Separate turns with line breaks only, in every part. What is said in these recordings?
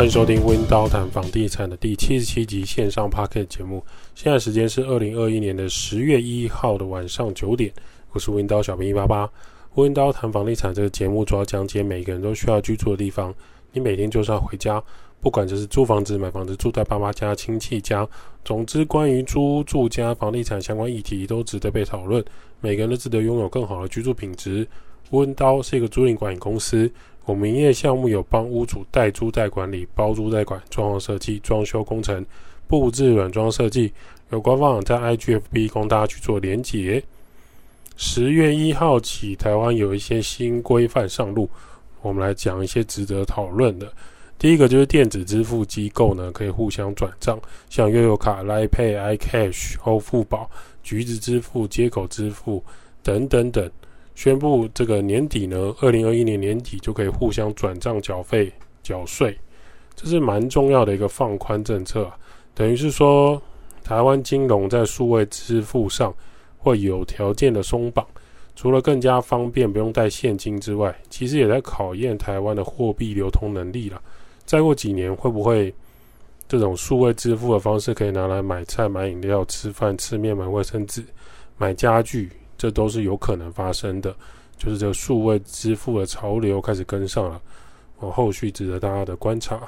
欢迎收听温刀谈房地产的第七十七集线上 Podcast 节目。现在时间是二零二一年的十月一号的晚上九点。我是温刀小兵一八八。温刀谈房地产这个节目主要讲解每个人都需要居住的地方。你每天就是要回家，不管这是租房子、买房子、住在爸妈家、亲戚家，总之关于租住家、房地产相关议题都值得被讨论。每个人都值得拥有更好的居住品质。温刀是一个租赁管理公司。我们营业项目有帮屋主代租代管理、包租代管、装潢设计、装修工程、布置软装设计。有官方网站 IGFB 供大家去做连结。十月一号起，台湾有一些新规范上路，我们来讲一些值得讨论的。第一个就是电子支付机构呢，可以互相转账，像悠游卡、Line Pay、iCash、后付宝、橘子支付、接口支付等等等。宣布这个年底呢，二零二一年年底就可以互相转账缴费、缴税，这是蛮重要的一个放宽政策。等于是说，台湾金融在数位支付上会有条件的松绑，除了更加方便不用带现金之外，其实也在考验台湾的货币流通能力了。再过几年，会不会这种数位支付的方式可以拿来买菜、买饮料、吃饭、吃面、买卫生纸、买家具？这都是有可能发生的，就是这个数位支付的潮流开始跟上了，哦，后续值得大家的观察。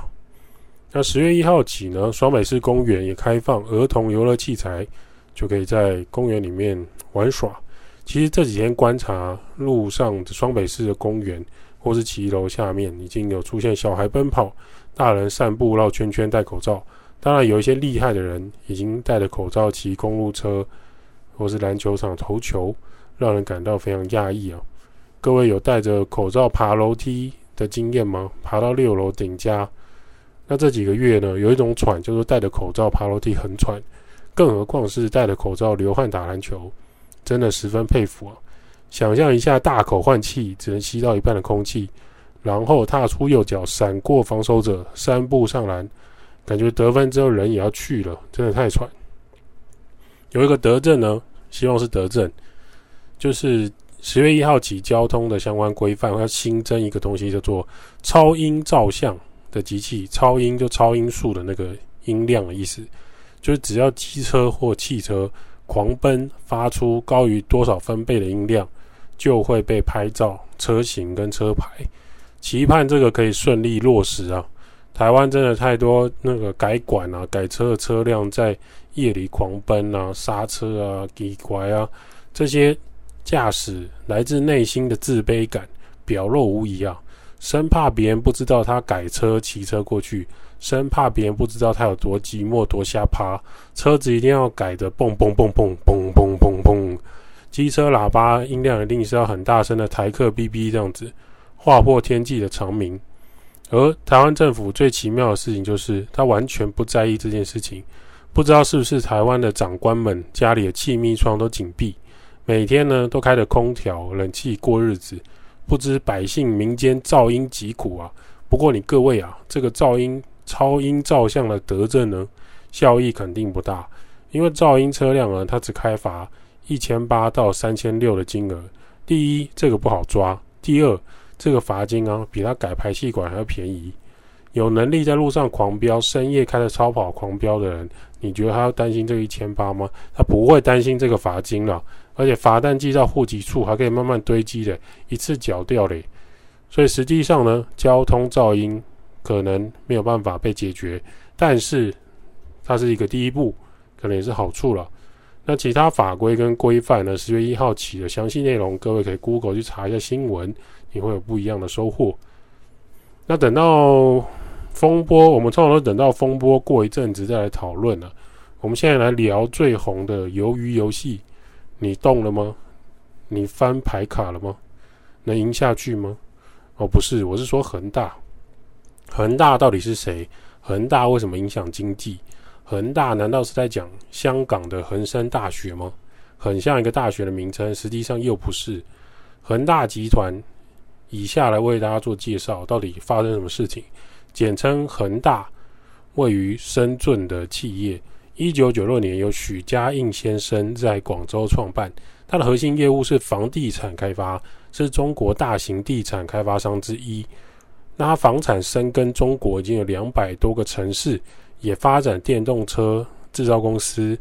那十月一号起呢，双北市公园也开放儿童游乐器材，就可以在公园里面玩耍。其实这几天观察路上双北市的公园或是骑楼下面，已经有出现小孩奔跑、大人散步绕圈圈戴口罩。当然，有一些厉害的人已经戴着口罩骑公路车。或是篮球场投球，让人感到非常讶异啊！各位有戴着口罩爬楼梯的经验吗？爬到六楼顶加，那这几个月呢，有一种喘，就是戴着口罩爬楼梯很喘，更何况是戴着口罩流汗打篮球，真的十分佩服啊！想象一下，大口换气，只能吸到一半的空气，然后踏出右脚，闪过防守者，三步上篮，感觉得分之后人也要去了，真的太喘。有一个德政呢，希望是德政，就是十月一号起交通的相关规范，要新增一个东西，叫做超音照相的机器。超音就超音速的那个音量的意思，就是只要机车或汽车狂奔发出高于多少分贝的音量，就会被拍照车型跟车牌。期盼这个可以顺利落实啊！台湾真的太多那个改管啊、改车的车辆在夜里狂奔啊、刹车啊、给拐啊，这些驾驶来自内心的自卑感表露无遗啊，生怕别人不知道他改车骑车过去，生怕别人不知道他有多寂寞、多瞎趴，车子一定要改得蹦蹦蹦蹦蹦蹦蹦蹦，机车喇叭音量一定是要很大声的台客 BB 这样子，划破天际的长鸣。而台湾政府最奇妙的事情就是，他完全不在意这件事情。不知道是不是台湾的长官们家里的气密窗都紧闭，每天呢都开着空调、冷气过日子，不知百姓民间噪音疾苦啊。不过你各位啊，这个噪音超音照相的德政呢，效益肯定不大，因为噪音车辆啊，它只开罚一千八到三千六的金额。第一，这个不好抓；第二，这个罚金啊，比他改排气管还要便宜。有能力在路上狂飙、深夜开着超跑狂飙的人，你觉得他要担心这一千八吗？他不会担心这个罚金了，而且罚单寄到户籍处还可以慢慢堆积的，一次缴掉嘞。所以实际上呢，交通噪音可能没有办法被解决，但是它是一个第一步，可能也是好处了。那其他法规跟规范呢？十月一号起的详细内容，各位可以 Google 去查一下新闻，你会有不一样的收获。那等到风波，我们通常都等到风波过一阵子再来讨论了。我们现在来聊最红的鱿鱼游戏，你动了吗？你翻牌卡了吗？能赢下去吗？哦，不是，我是说恒大。恒大到底是谁？恒大为什么影响经济？恒大难道是在讲香港的恒生大学吗？很像一个大学的名称，实际上又不是。恒大集团以下来为大家做介绍，到底发生什么事情？简称恒大，位于深圳的企业，一九九六年由许家印先生在广州创办，它的核心业务是房地产开发，是中国大型地产开发商之一。那它房产深耕中国已经有两百多个城市，也发展电动车制造公司、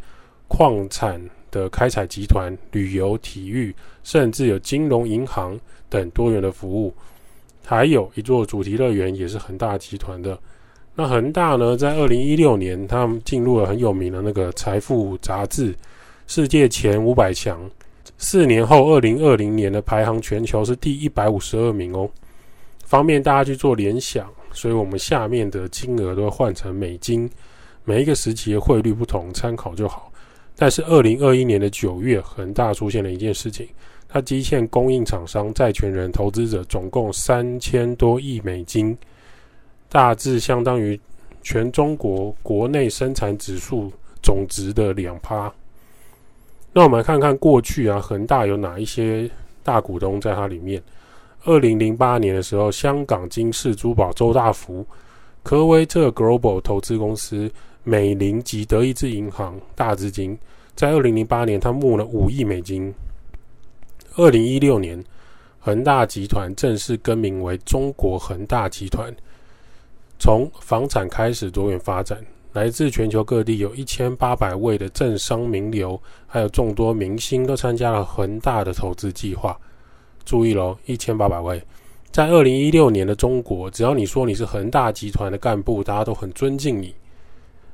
矿产的开采集团、旅游、体育，甚至有金融银行等多元的服务。还有一座主题乐园也是恒大集团的。那恒大呢，在二零一六年，他们进入了很有名的那个财富杂志世界前五百强。四年后，二零二零年的排行全球是第一百五十二名哦。方便大家去做联想，所以我们下面的金额都换成美金，每一个时期的汇率不同，参考就好。但是二零二一年的九月，恒大出现了一件事情，它积欠供应厂商、债权人、投资者总共三千多亿美金。大致相当于全中国国内生产指数总值的两趴。那我们来看看过去啊，恒大有哪一些大股东在它里面？二零零八年的时候，香港金饰珠宝周大福、科威特 Global 投资公司、美林及德意志银行大资金，在二零零八年，他募了五亿美金。二零一六年，恒大集团正式更名为中国恒大集团。从房产开始多元发展，来自全球各地有一千八百位的政商名流，还有众多明星都参加了恒大的投资计划。注意喽，一千八百位，在二零一六年的中国，只要你说你是恒大集团的干部，大家都很尊敬你。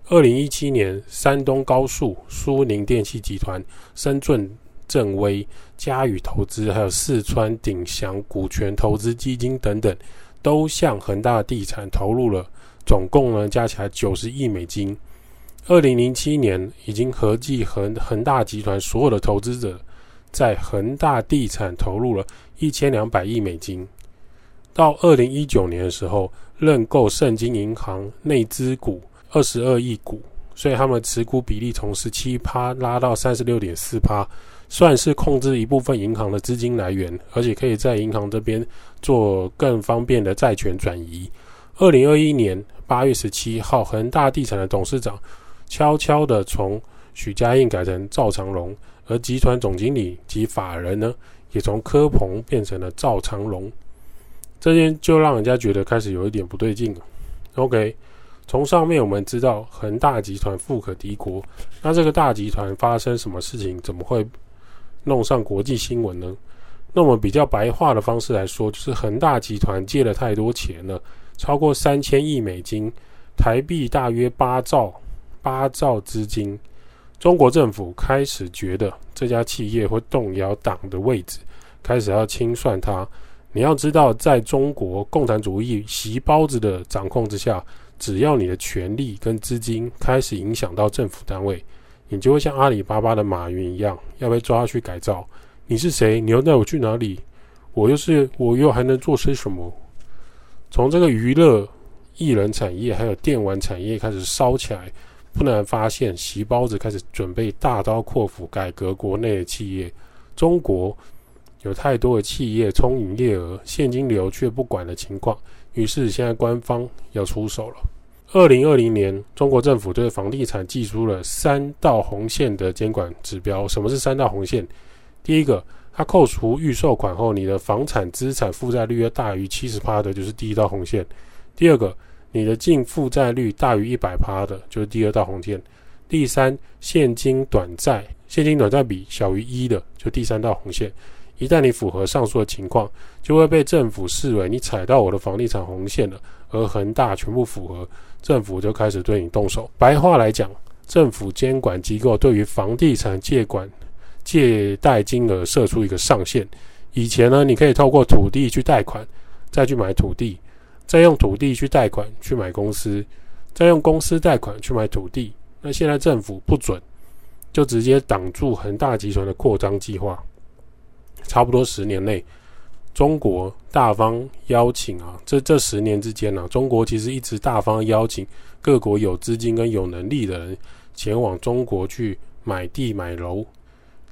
二零一七年，山东高速、苏宁电器集团、深圳正威、嘉宇投资，还有四川鼎祥股权投资基金等等。都向恒大地产投入了，总共呢加起来九十亿美金。二零零七年已经合计恒恒大集团所有的投资者在恒大地产投入了一千两百亿美金。到二零一九年的时候，认购盛京银行内资股二十二亿股，所以他们持股比例从十七趴拉到三十六点四趴。算是控制一部分银行的资金来源，而且可以在银行这边做更方便的债权转移。二零二一年八月十七号，恒大地产的董事长悄悄地从许家印改成赵长龙，而集团总经理及法人呢，也从柯鹏变成了赵长龙。这件就让人家觉得开始有一点不对劲了。OK，从上面我们知道恒大集团富可敌国，那这个大集团发生什么事情？怎么会？弄上国际新闻呢？那我们比较白话的方式来说，就是恒大集团借了太多钱了，超过三千亿美金，台币大约八兆八兆资金。中国政府开始觉得这家企业会动摇党的位置，开始要清算它。你要知道，在中国共产主义习包子的掌控之下，只要你的权力跟资金开始影响到政府单位。你就会像阿里巴巴的马云一样，要被抓去改造。你是谁？你要带我去哪里？我又是我又还能做些什么？从这个娱乐、艺人产业还有电玩产业开始烧起来，不难发现，习包子开始准备大刀阔斧改革国内的企业。中国有太多的企业充营业额、现金流却不管的情况，于是现在官方要出手了。二零二零年，中国政府对房地产寄出了三道红线的监管指标。什么是三道红线？第一个，它扣除预售款后，你的房产资产负债率要大于七十趴的，就是第一道红线。第二个，你的净负债率大于一百趴的，就是第二道红线。第三，现金短债，现金短债比小于一的，就第三道红线。一旦你符合上述的情况，就会被政府视为你踩到我的房地产红线了。而恒大全部符合。政府就开始对你动手。白话来讲，政府监管机构对于房地产借管借贷金额设出一个上限。以前呢，你可以透过土地去贷款，再去买土地，再用土地去贷款去买公司，再用公司贷款去买土地。那现在政府不准，就直接挡住恒大集团的扩张计划。差不多十年内。中国大方邀请啊，这这十年之间呢、中国其实一直大方邀请各国有资金跟有能力的人前往中国去买地买楼。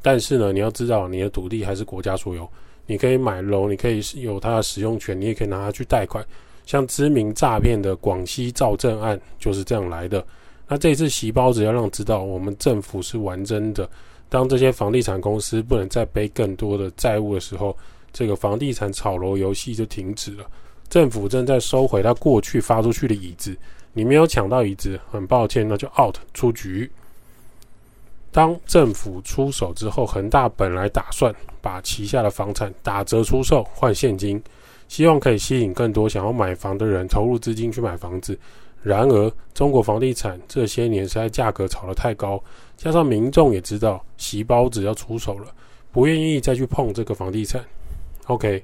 但是呢，你要知道，你的土地还是国家所有，你可以买楼，你可以有它的使用权，你也可以拿它去贷款。像知名诈骗的广西兆镇案就是这样来的。那这次习包子要让知道，我们政府是完真的。当这些房地产公司不能再背更多的债务的时候。这个房地产炒楼游戏就停止了。政府正在收回他过去发出去的椅子，你没有抢到椅子，很抱歉，那就 out 出局。当政府出手之后，恒大本来打算把旗下的房产打折出售换现金，希望可以吸引更多想要买房的人投入资金去买房子。然而，中国房地产这些年实在价格炒得太高，加上民众也知道习包子要出手了，不愿意再去碰这个房地产。OK，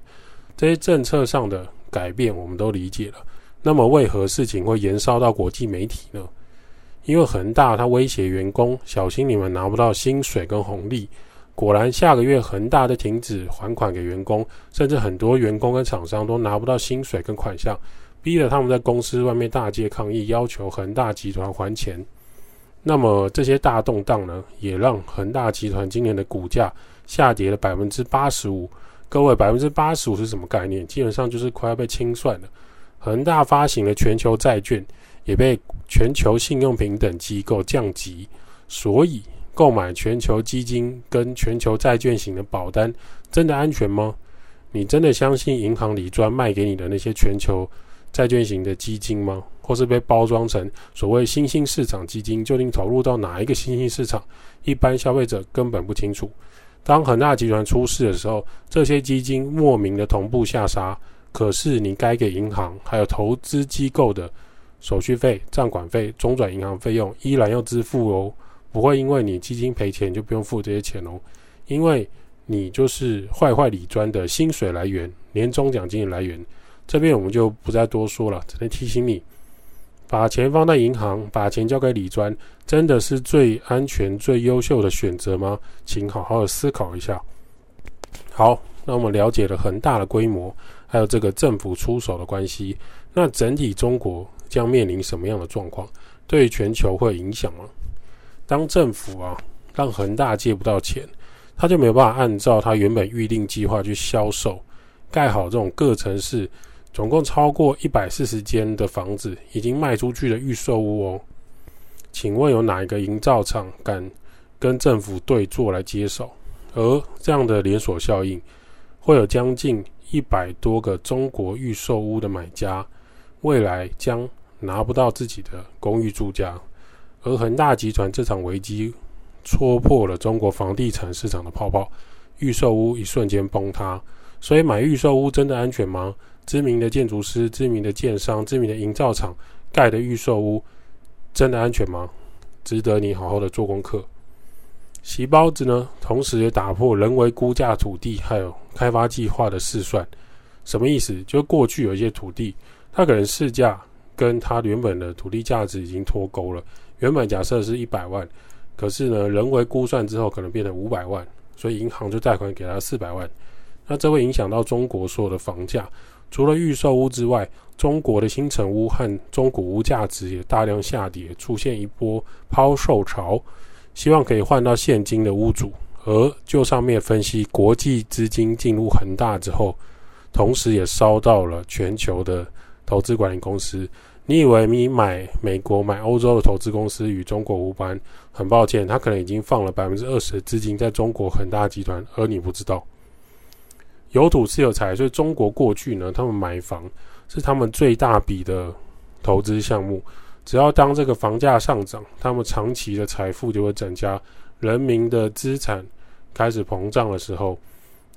这些政策上的改变我们都理解了。那么，为何事情会延烧到国际媒体呢？因为恒大他威胁员工，小心你们拿不到薪水跟红利。果然，下个月恒大的停止还款给员工，甚至很多员工跟厂商都拿不到薪水跟款项，逼得他们在公司外面大街抗议，要求恒大集团还钱。那么这些大动荡呢，也让恒大集团今年的股价下跌了百分之八十五。各位，百分之八十五是什么概念？基本上就是快要被清算了。恒大发行的全球债券。也被全球信用评等机构降级，所以购买全球基金跟全球债券型的保单真的安全吗？你真的相信银行里专卖给你的那些全球债券型的基金吗？或是被包装成所谓新兴市场基金，究竟投入到哪一个新兴市场？一般消费者根本不清楚。当恒大集团出事的时候，这些基金莫名的同步下杀，可是你该给银行还有投资机构的。手续费、账管费、中转银行费用依然要支付哦，不会因为你基金赔钱就不用付这些钱哦，因为你就是坏坏理专的薪水来源、年终奖金的来源。这边我们就不再多说了，只能提醒你，把钱放在银行，把钱交给李专，真的是最安全、最优秀的选择吗？请好好的思考一下。好，那我们了解了恒大的规模，还有这个政府出手的关系，那整体中国。将面临什么样的状况？对全球会有影响吗？当政府啊让恒大借不到钱，他就没有办法按照他原本预定计划去销售盖好这种各城市总共超过一百四十间的房子已经卖出去的预售屋哦。请问有哪一个营造厂敢跟政府对坐来接手？而这样的连锁效应，会有将近一百多个中国预售屋的买家，未来将。拿不到自己的公寓住家，而恒大集团这场危机戳破了中国房地产市场的泡泡，预售屋一瞬间崩塌。所以买预售屋真的安全吗？知名的建筑师、知名的建商、知名的营造厂盖的预售屋真的安全吗？值得你好好的做功课。洗包子呢，同时也打破人为估价土地还有开发计划的试算，什么意思？就过去有一些土地，它可能市价。跟它原本的土地价值已经脱钩了。原本假设是一百万，可是呢，人为估算之后可能变成五百万，所以银行就贷款给他四百万。那这会影响到中国所有的房价。除了预售屋之外，中国的新城屋和中古屋价值也大量下跌，出现一波抛售潮，希望可以换到现金的屋主。而就上面分析，国际资金进入恒大之后，同时也烧到了全球的投资管理公司。你以为你买美国、买欧洲的投资公司与中国无关？很抱歉，他可能已经放了百分之二十的资金在中国恒大集团，而你不知道。有土是有财，所以中国过去呢，他们买房是他们最大笔的投资项目。只要当这个房价上涨，他们长期的财富就会增加，人民的资产开始膨胀的时候，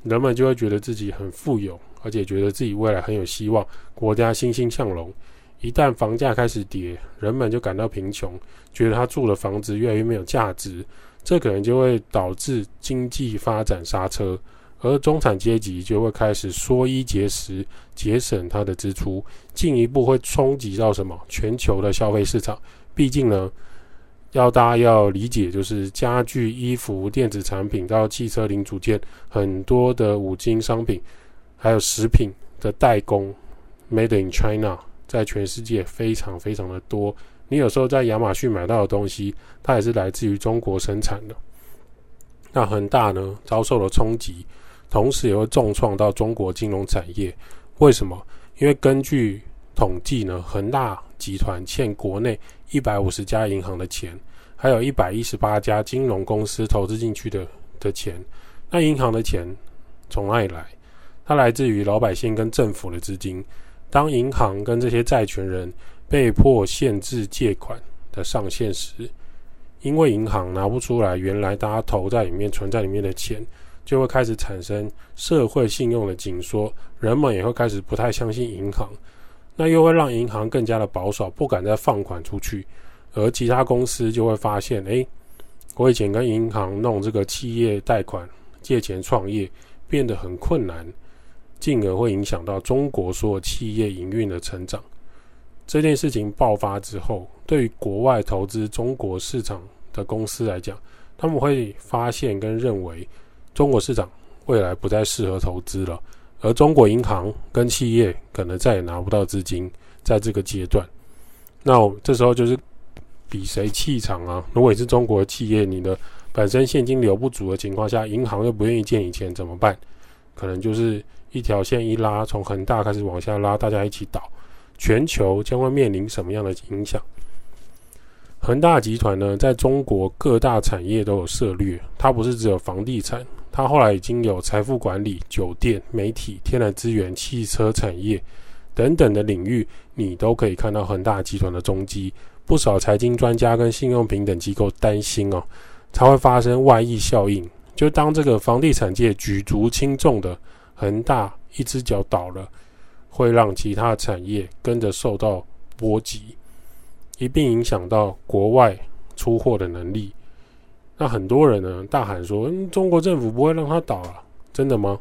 人们就会觉得自己很富有，而且觉得自己未来很有希望，国家欣欣向荣。一旦房价开始跌，人们就感到贫穷，觉得他住的房子越来越没有价值，这可能就会导致经济发展刹车，而中产阶级就会开始缩衣节食，节省他的支出，进一步会冲击到什么？全球的消费市场。毕竟呢，要大家要理解，就是家具、衣服、电子产品到汽车零组件，很多的五金商品，还有食品的代工，Made in China。在全世界非常非常的多，你有时候在亚马逊买到的东西，它也是来自于中国生产的。那恒大呢，遭受了冲击，同时也会重创到中国金融产业。为什么？因为根据统计呢，恒大集团欠国内一百五十家银行的钱，还有一百一十八家金融公司投资进去的的钱。那银行的钱从哪里来？它来自于老百姓跟政府的资金。当银行跟这些债权人被迫限制借款的上限时，因为银行拿不出来原来大家投在里面、存在里面的钱，就会开始产生社会信用的紧缩，人们也会开始不太相信银行，那又会让银行更加的保守，不敢再放款出去，而其他公司就会发现，诶，我以前跟银行弄这个企业贷款借钱创业变得很困难，进而会影响到中国所有企业营运的成长。这件事情爆发之后，对于国外投资中国市场的公司来讲，他们会发现跟认为中国市场未来不再适合投资了，而中国银行跟企业可能再也拿不到资金，在这个阶段，那我这时候就是比谁气场啊！如果你是中国企业，你的本身现金流不足的情况下，银行又不愿意借你钱，怎么办？可能就是一条线一拉，从恒大开始往下拉，大家一起倒。全球将会面临什么样的影响？恒大集团呢，在中国各大产业都有涉猎，它不是只有房地产，它后来已经有财富管理、酒店、媒体、天然资源、汽车产业等等的领域，你都可以看到恒大集团的踪迹。不少财经专家跟信用评等机构担心哦，它会发生外溢效应，就当这个房地产界举足轻重的恒大一只脚倒了。会让其他产业跟着受到波及，一并影响到国外出货的能力。那很多人呢大喊说：“，中国政府不会让它倒啊，真的吗？”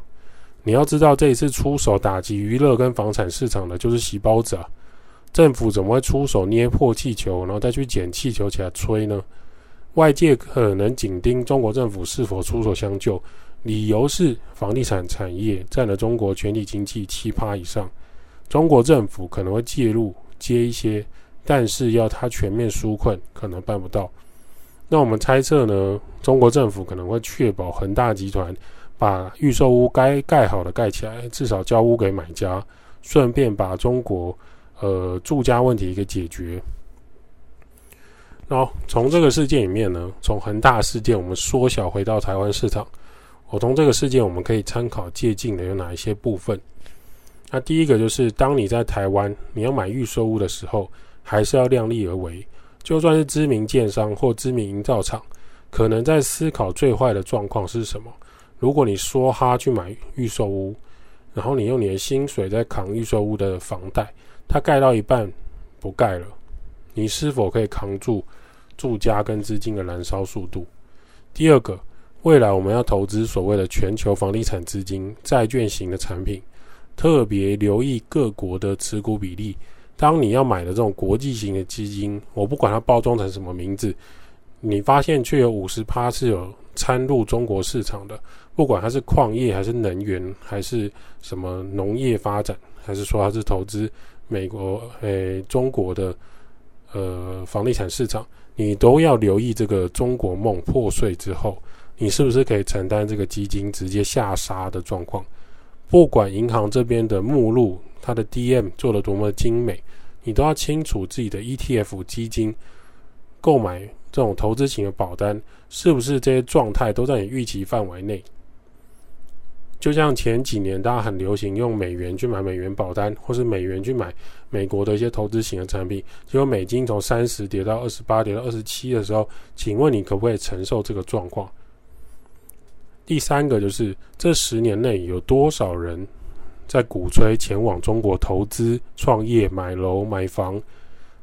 你要知道，这一次出手打击娱乐跟房产市场的就是习包子啊。政府怎么会出手捏破气球，然后再去捡气球起来吹呢？外界可能紧盯中国政府是否出手相救，理由是房地产产业占了中国全体经济七趴以上。中国政府可能会介入接一些，但是要它全面纾困，可能办不到。那我们猜测呢，中国政府可能会确保恒大集团把预售屋该盖好的盖起来，至少交屋给买家，顺便把中国呃住家问题给解决。然后从这个事件里面呢，从恒大事件我们缩小回到台湾市场，我从这个事件我们可以参考借鉴的有哪一些部分？那第一个就是，当你在台湾你要买预售屋的时候，还是要量力而为。就算是知名建商或知名营造厂，可能在思考最坏的状况是什么。如果你说哈去买预售屋，然后你用你的薪水在扛预售屋的房贷，它盖到一半不盖了，你是否可以扛住住家跟资金的燃烧速度？第二个，未来我们要投资所谓的全球房地产资金债券型的产品。特别留意各国的持股比例。当你要买的这种国际型的基金，我不管它包装成什么名字，你发现却有五十趴是有掺入中国市场的，不管它是矿业还是能源，还是什么农业发展，还是说它是投资美国、诶中国的呃房地产市场，你都要留意这个中国梦破碎之后，你是不是可以承担这个基金直接下杀的状况？不管银行这边的目录，它的 DM 做的多么精美，你都要清楚自己的 ETF 基金购买这种投资型的保单，是不是这些状态都在你预期范围内？就像前几年大家很流行用美元去买美元保单，或是美元去买美国的一些投资型的产品，结果美金从三十跌到二十八，跌到二十七的时候，请问你可不可以承受这个状况？第三个就是这十年内有多少人在鼓吹前往中国投资、创业、买楼、买房，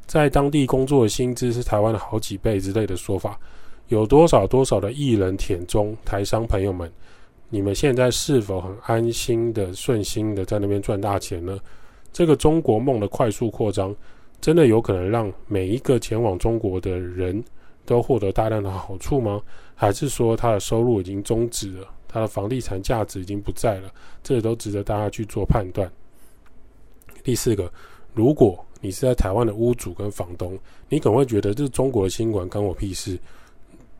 在当地工作的薪资是台湾的好几倍之类的说法，有多少多少的艺人舔中台商朋友们，你们现在是否很安心的、顺心的在那边赚大钱呢？这个中国梦的快速扩张，真的有可能让每一个前往中国的人都获得大量的好处吗？还是说他的收入已经终止了，他的房地产价值已经不在了，这都值得大家去做判断。第四个，如果你是在台湾的屋主跟房东，你可能会觉得这是中国的新闻关我屁事，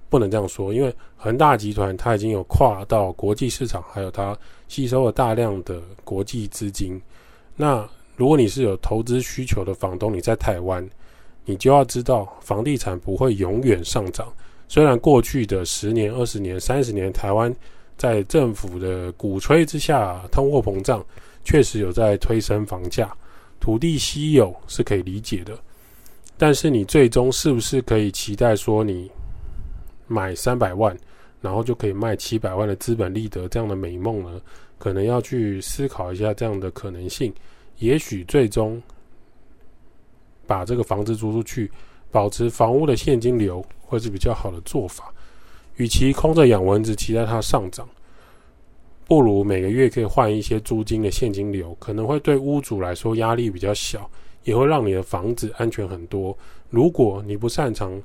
不能这样说，因为恒大集团它已经有跨到国际市场，还有它吸收了大量的国际资金。那如果你是有投资需求的房东，你在台湾，你就要知道房地产不会永远上涨。虽然过去的十年、二十年、三十年，台湾在政府的鼓吹之下，通货膨胀确实有在推升房价，土地稀有是可以理解的，但是你最终是不是可以期待说你买三百万，然后就可以卖七百万的资本利得这样的美梦呢？可能要去思考一下这样的可能性。也许最终把这个房子租出去，保持房屋的现金流，会是比较好的做法。与其空着养蚊子，期待它上涨。不如每个月可以换一些租金的现金流，可能会对屋主来说压力比较小，也会让你的房子安全很多。如果你不擅长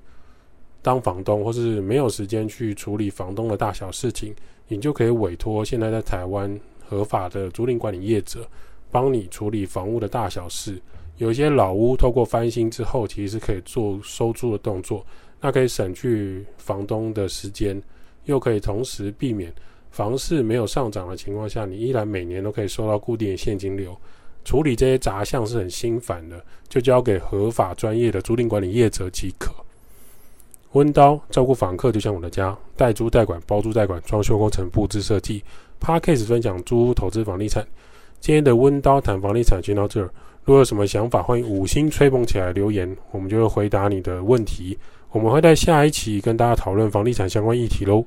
当房东，或是没有时间去处理房东的大小事情，你就可以委托现在在台湾合法的租赁管理业者，帮你处理房屋的大小事。有些老屋透过翻新之后，其实是可以做收租的动作，那可以省去房东的时间，又可以同时避免。房市没有上涨的情况下，你依然每年都可以收到固定的现金流。处理这些杂项是很心烦的，就交给合法专业的租赁管理业者即可。温刀照顾房客就像我的家，代租代管、包租代管、装修工程、布置设计。Podcast 分享租屋投资房地产。今天的温刀谈房地产先到这儿。如果有什么想法，欢迎五星吹捧起来留言，我们就会回答你的问题。我们会在下一期跟大家讨论房地产相关议题喽。